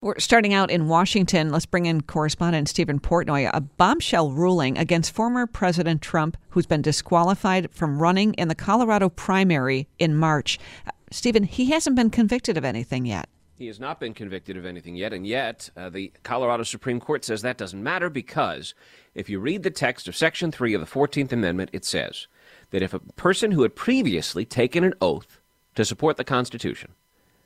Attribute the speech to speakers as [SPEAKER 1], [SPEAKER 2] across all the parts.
[SPEAKER 1] We're starting out in Washington. Let's bring in correspondent Steven Portnoy. A bombshell ruling against former President Trump, who's been disqualified from running in the Colorado primary in March. Uh, Steven, he hasn't been convicted of anything yet.
[SPEAKER 2] He has not been convicted of anything yet, and yet uh, the Colorado Supreme Court says that doesn't matter because if you read the text of Section 3 of the 14th Amendment, it says that if a person who had previously taken an oath to support the Constitution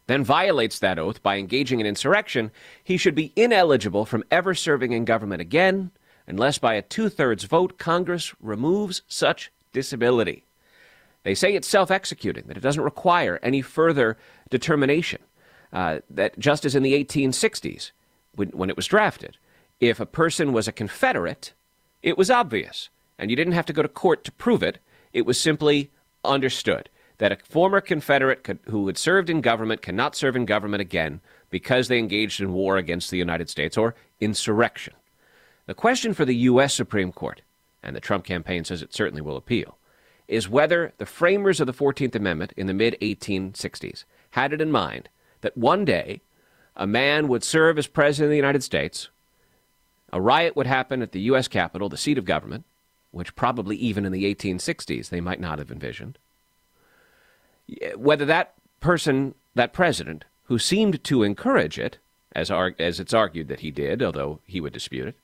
[SPEAKER 2] then violates that oath by engaging in insurrection, he should be ineligible from ever serving in government again unless by a two thirds vote Congress removes such disability. They say it's self executing, that it doesn't require any further determination. Uh, that just as in the 1860s, when, when it was drafted, if a person was a Confederate, it was obvious, and you didn't have to go to court to prove it. It was simply understood that a former Confederate could, who had served in government cannot serve in government again because they engaged in war against the United States or insurrection. The question for the U.S. Supreme Court, and the Trump campaign says it certainly will appeal, is whether the framers of the 14th Amendment in the mid 1860s had it in mind that one day a man would serve as president of the United States, a riot would happen at the U.S. Capitol, the seat of government, which probably even in the 1860s they might not have envisioned. Whether that person, that president, who seemed to encourage it, as, as it's argued that he did, although he would dispute it,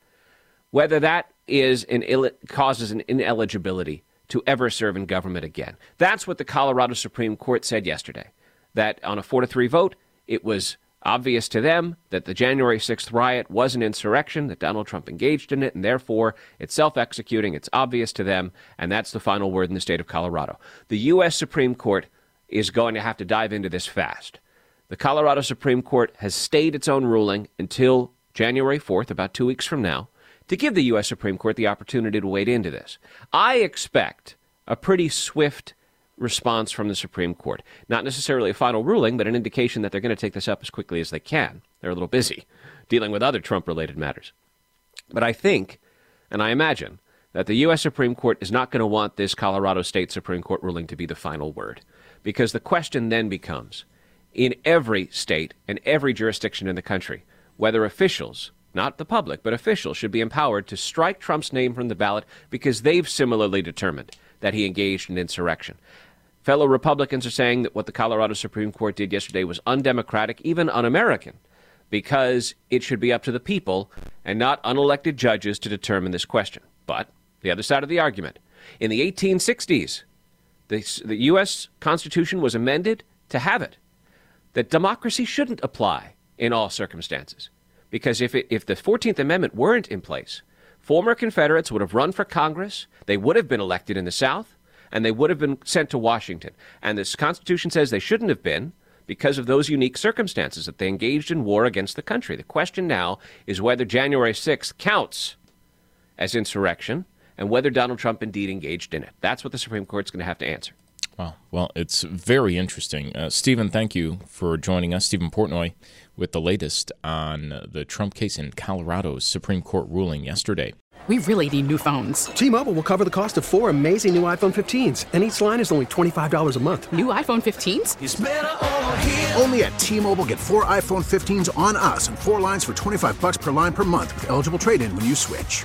[SPEAKER 2] whether that is an Ill- causes an ineligibility to ever serve in government again. That's what the Colorado Supreme Court said yesterday. That on a four to three vote, it was obvious to them that the January 6th riot was an insurrection, that Donald Trump engaged in it, and therefore it's self executing. It's obvious to them, and that's the final word in the state of Colorado. The U.S. Supreme Court is going to have to dive into this fast. The Colorado Supreme Court has stayed its own ruling until January 4th, about two weeks from now, to give the U.S. Supreme Court the opportunity to wade into this. I expect a pretty swift response from the Supreme Court. Not necessarily a final ruling, but an indication that they're going to take this up as quickly as they can. They're a little busy dealing with other Trump related matters. But I think, and I imagine, that the U.S. Supreme Court is not going to want this Colorado State Supreme Court ruling to be the final word. Because the question then becomes in every state and every jurisdiction in the country, whether officials, not the public, but officials, should be empowered to strike Trump's name from the ballot because they've similarly determined that he engaged in insurrection. Fellow Republicans are saying that what the Colorado Supreme Court did yesterday was undemocratic, even un American, because it should be up to the people and not unelected judges to determine this question. But the other side of the argument in the 1860s, the, the U.S. Constitution was amended to have it that democracy shouldn't apply in all circumstances. Because if, it, if the 14th Amendment weren't in place, former Confederates would have run for Congress, they would have been elected in the South, and they would have been sent to Washington. And this Constitution says they shouldn't have been because of those unique circumstances that they engaged in war against the country. The question now is whether January 6th counts as insurrection and whether Donald Trump indeed engaged in it. That's what the Supreme Court's going to have to answer.
[SPEAKER 3] Wow. Well, it's very interesting. Uh, Steven, thank you for joining us. Steven Portnoy with the latest on the Trump case in Colorado's Supreme Court ruling yesterday.
[SPEAKER 4] We really need new phones.
[SPEAKER 5] T Mobile will cover the cost of four amazing new iPhone 15s, and each line is only $25 a month.
[SPEAKER 4] New iPhone 15s?
[SPEAKER 6] Only at T Mobile get four iPhone 15s on us and four lines for 25 bucks per line per month with eligible trade in when you switch.